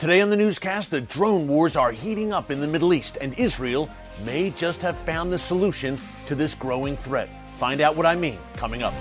Today on the newscast, the drone wars are heating up in the Middle East, and Israel may just have found the solution to this growing threat. Find out what I mean coming up.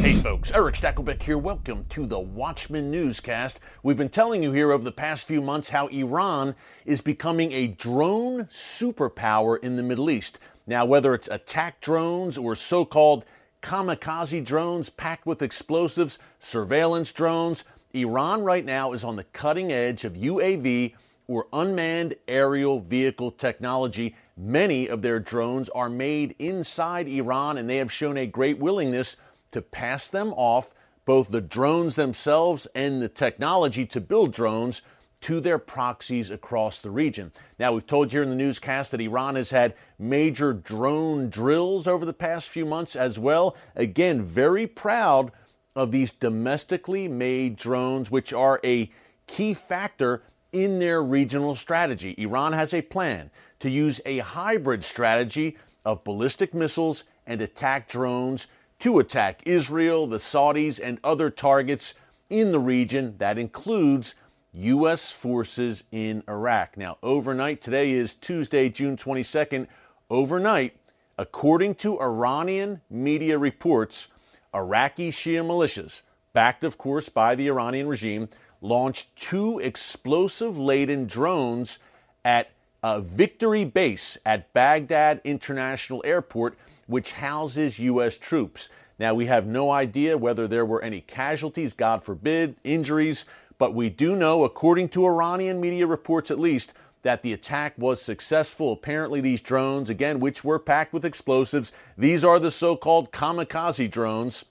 Hey folks, Erick Stakelbeck here. Welcome to the Watchman Newscast. We've been telling you here over the past few months how Iran is becoming a drone superpower in the Middle East. Now, whether it's attack drones or so called kamikaze drones packed with explosives, surveillance drones. Iran right now is on the cutting edge of UAV or unmanned aerial vehicle technology. Many of their drones are made inside Iran, and they have shown a great willingness to pass them off, both the drones themselves and the technology to build drones to their proxies across the region. Now, we've told you here in the newscast that Iran has had major drone drills over the past few months as well. Again, very proud of these domestically made drones, which are a key factor in their regional strategy. Iran has a plan to use a hybrid strategy of ballistic missiles and attack drones to attack Israel, the Saudis, and other targets in the region. That includes U.S. forces in Iraq. Now, overnight, today is Tuesday, June 22nd. Overnight, according to Iranian media reports, Iraqi Shia militias, backed of course by the Iranian regime, launched two explosive laden drones at a Victory Base at Baghdad International Airport, which houses U.S. troops. Now, we have no idea whether there were any casualties, God forbid, injuries. But we do know, according to Iranian media reports at least, that the attack was successful. Apparently, these drones, again, which were packed with explosives, these are the so called kamikaze drones,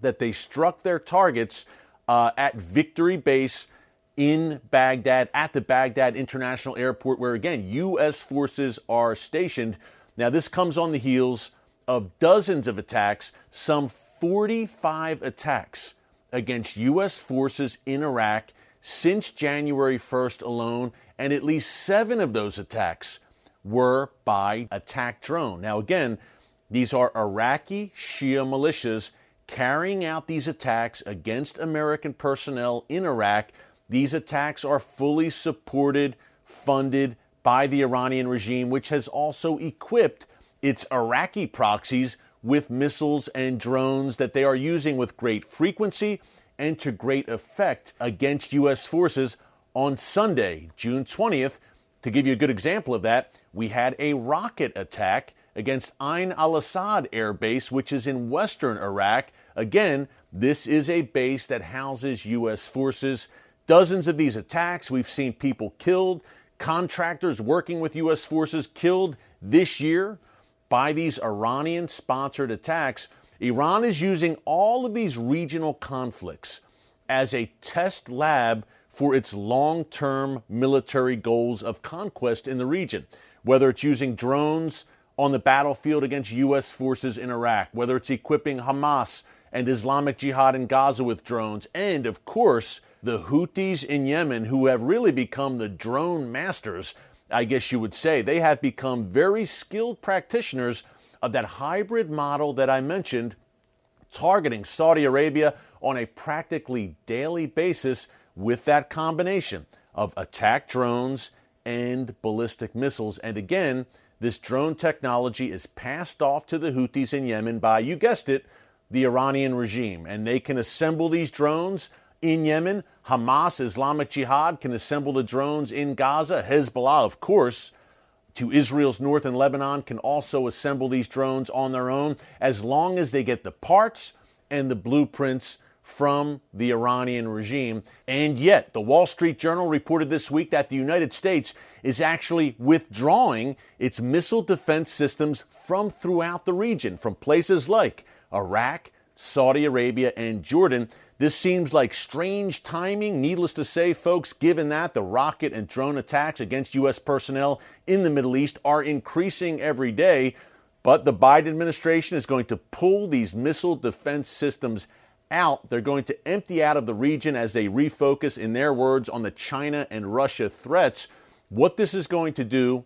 that they struck their targets uh, at Victory Base in Baghdad, at the Baghdad International Airport, where again, U.S. forces are stationed. Now, this comes on the heels of dozens of attacks, some 45 attacks against U.S. forces in Iraq since January 1st alone, and at least seven of those attacks were by attack drone. Now, again, these are Iraqi Shia militias carrying out these attacks against American personnel in Iraq. These attacks are fully supported, funded by the Iranian regime, which has also equipped its Iraqi proxies with missiles and drones that they are using with great frequency and to great effect against U.S. forces on Sunday, June 20th. To give you a good example of that, we had a rocket attack against Ain al Assad Air Base, which is in western Iraq. Again, this is a base that houses U.S. forces. Dozens of these attacks, we've seen people killed, contractors working with U.S. forces killed this year by these Iranian sponsored attacks, Iran is using all of these regional conflicts as a test lab for its long term military goals of conquest in the region. Whether it's using drones on the battlefield against U.S. forces in Iraq, whether it's equipping Hamas and Islamic Jihad in Gaza with drones, and of course, the Houthis in Yemen, who have really become the drone masters I guess you would say. They have become very skilled practitioners of that hybrid model that I mentioned, targeting Saudi Arabia on a practically daily basis with that combination of attack drones and ballistic missiles. And again, this drone technology is passed off to the Houthis in Yemen by, you guessed it, the Iranian regime. And they can assemble these drones in Yemen. Hamas, Islamic Jihad can assemble the drones in Gaza. Hezbollah, of course, to Israel's north in Lebanon can also assemble these drones on their own as long as they get the parts and the blueprints from the Iranian regime. And yet, the Wall Street Journal reported this week that the United States is actually withdrawing its missile defense systems from throughout the region, from places like Iraq, Saudi Arabia, and Jordan. This seems like strange timing, needless to say, folks, given that the rocket and drone attacks against U.S. personnel in the Middle East are increasing every day. But the Biden administration is going to pull these missile defense systems out. They're going to empty out of the region as they refocus, in their words, on the China and Russia threats. What this is going to do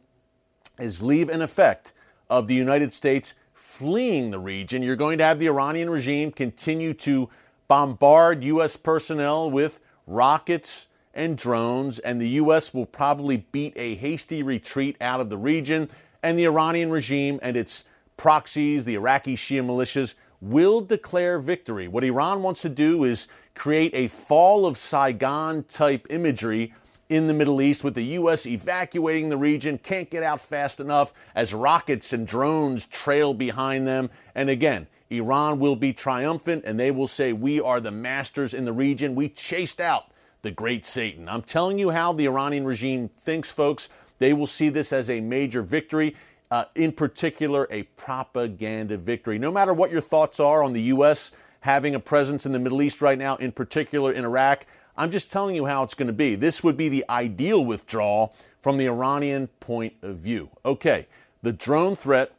is leave an effect of the United States fleeing the region. You're going to have the Iranian regime continue to bombard U.S. personnel with rockets and drones, and the U.S. will probably beat a hasty retreat out of the region, and the Iranian regime and its proxies, the Iraqi Shia militias, will declare victory. What Iran wants to do is create a fall of Saigon type imagery in the Middle East with the U.S. evacuating the region, can't get out fast enough as rockets and drones trail behind them. And again, Iran will be triumphant and they will say, We are the masters in the region. We chased out the great Satan. I'm telling you how the Iranian regime thinks, folks. They will see this as a major victory, uh, in particular, a propaganda victory. No matter what your thoughts are on the U.S. having a presence in the Middle East right now, in particular in Iraq, I'm just telling you how it's going to be. This would be the ideal withdrawal from the Iranian point of view. Okay, the drone threat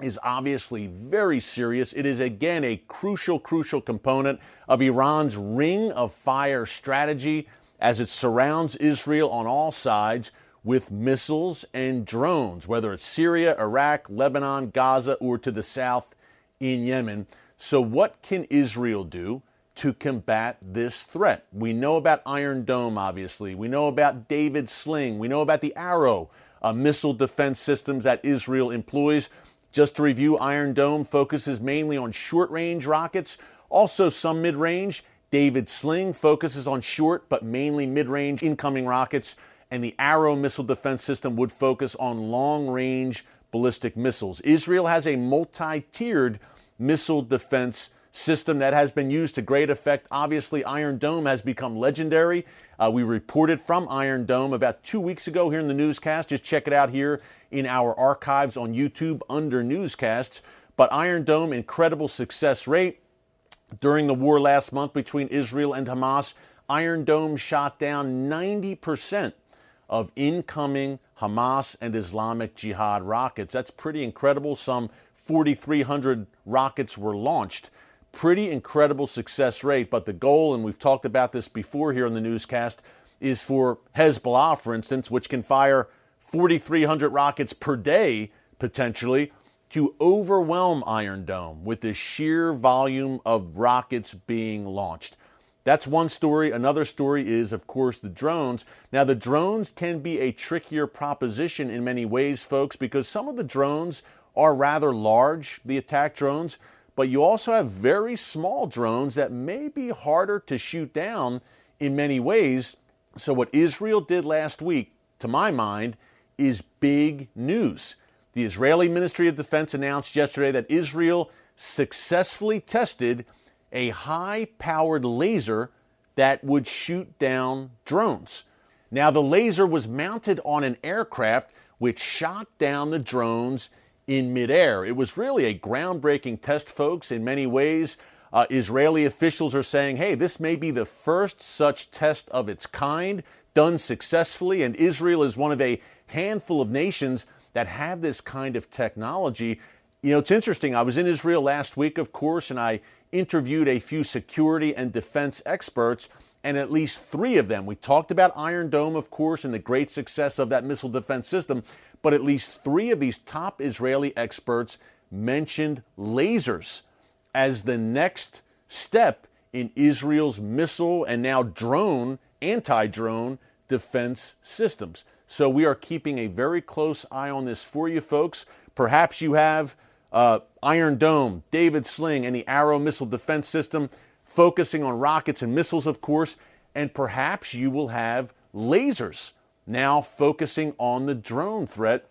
is obviously very serious. It is again a crucial, crucial component of Iran's ring of fire strategy as it surrounds Israel on all sides with missiles and drones, whether it's Syria, Iraq, Lebanon, Gaza, or to the south in Yemen. So, what can Israel do to combat this threat? We know about Iron Dome, obviously. We know about David Sling. We know about the Arrow uh, missile defense systems that Israel employs. Just to review, Iron Dome focuses mainly on short range rockets, also some mid range. David Sling focuses on short but mainly mid range incoming rockets. And the Arrow missile defense system would focus on long range ballistic missiles. Israel has a multi tiered missile defense system that has been used to great effect. Obviously, Iron Dome has become legendary. Uh, we reported from Iron Dome about two weeks ago here in the newscast. Just check it out here in our archives on YouTube under newscasts. But Iron Dome, incredible success rate. During the war last month between Israel and Hamas, Iron Dome shot down 90% of incoming Hamas and Islamic Jihad rockets. That's pretty incredible. Some 4,300 rockets were launched. Pretty incredible success rate, but the goal, and we've talked about this before here on the newscast, is for Hezbollah, for instance, which can fire 4,300 rockets per day, potentially, to overwhelm Iron Dome with the sheer volume of rockets being launched. That's one story. Another story is, of course, the drones. Now, the drones can be a trickier proposition in many ways, folks, because some of the drones are rather large, the attack drones, but you also have very small drones that may be harder to shoot down in many ways. So, what Israel did last week, to my mind, is big news. The Israeli Ministry of Defense announced yesterday that Israel successfully tested a high powered laser that would shoot down drones. Now, the laser was mounted on an aircraft which shot down the drones in midair. It was really a groundbreaking test, folks, in many ways. Uh, Israeli officials are saying, hey, this may be the first such test of its kind done successfully, and Israel is one of a handful of nations that have this kind of technology. You know, it's interesting. I was in Israel last week, of course, and I interviewed a few security and defense experts, and at least three of them. We talked about Iron Dome, of course, and the great success of that missile defense system, but at least three of these top Israeli experts mentioned lasers as the next step in Israel's missile and now drone, anti drone defense systems. So we are keeping a very close eye on this for you folks. Perhaps you have uh, Iron Dome, David Sling, and the Arrow missile defense system, focusing on rockets and missiles, of course, and perhaps you will have lasers now focusing on the drone threat.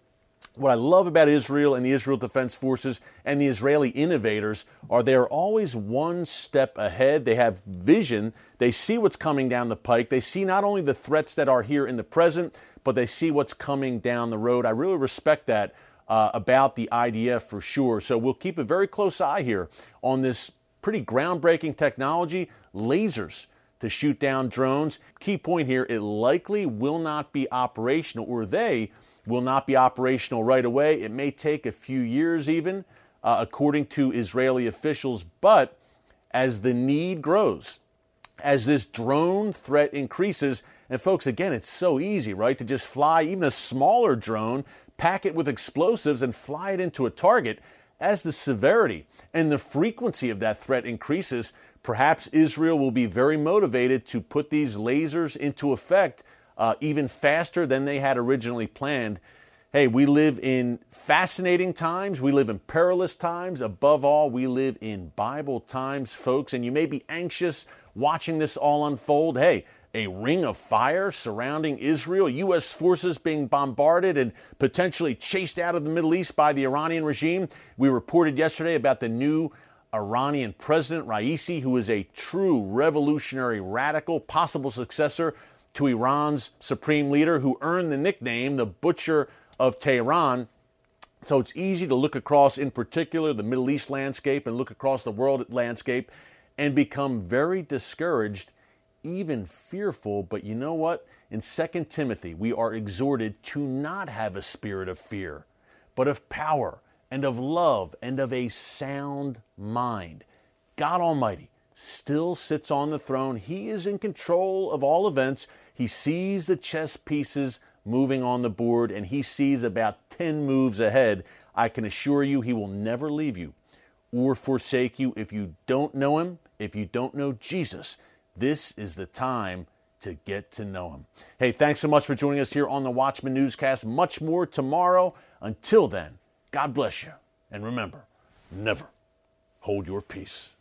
What I love about Israel and the Israel Defense Forces and the Israeli innovators are they are always one step ahead. They have vision. They see what's coming down the pike. They see not only the threats that are here in the present, but they see what's coming down the road. I really respect that uh, about the IDF for sure. So we'll keep a very close eye here on this pretty groundbreaking technology lasers to shoot down drones. Key point here it likely will not be operational, or they will not be operational right away. It may take a few years, even, uh, according to Israeli officials. But as the need grows, as this drone threat increases, and folks, again, it's so easy, right, to just fly even a smaller drone, pack it with explosives, and fly it into a target. As the severity and the frequency of that threat increases, perhaps Israel will be very motivated to put these lasers into effect uh, even faster than they had originally planned. Hey, we live in fascinating times. We live in perilous times. Above all, we live in Bible times, folks. And you may be anxious watching this all unfold. Hey, a ring of fire surrounding Israel, U.S. forces being bombarded and potentially chased out of the Middle East by the Iranian regime. We reported yesterday about the new Iranian president, Raisi, who is a true revolutionary radical, possible successor to Iran's supreme leader, who earned the nickname the Butcher of Tehran. So it's easy to look across, in particular, the Middle East landscape and look across the world landscape and become very discouraged even fearful. But you know what? In 2 Timothy, we are exhorted to not have a spirit of fear, but of power and of love and of a sound mind. God Almighty still sits on the throne. He is in control of all events. He sees the chess pieces moving on the board and he sees about 10 moves ahead. I can assure you he will never leave you or forsake you if you don't know him, if you don't know Jesus. This is the time to get to know him. Hey, thanks so much for joining us here on the Watchman Newscast. Much more tomorrow. Until then, God bless you. And remember, never hold your peace.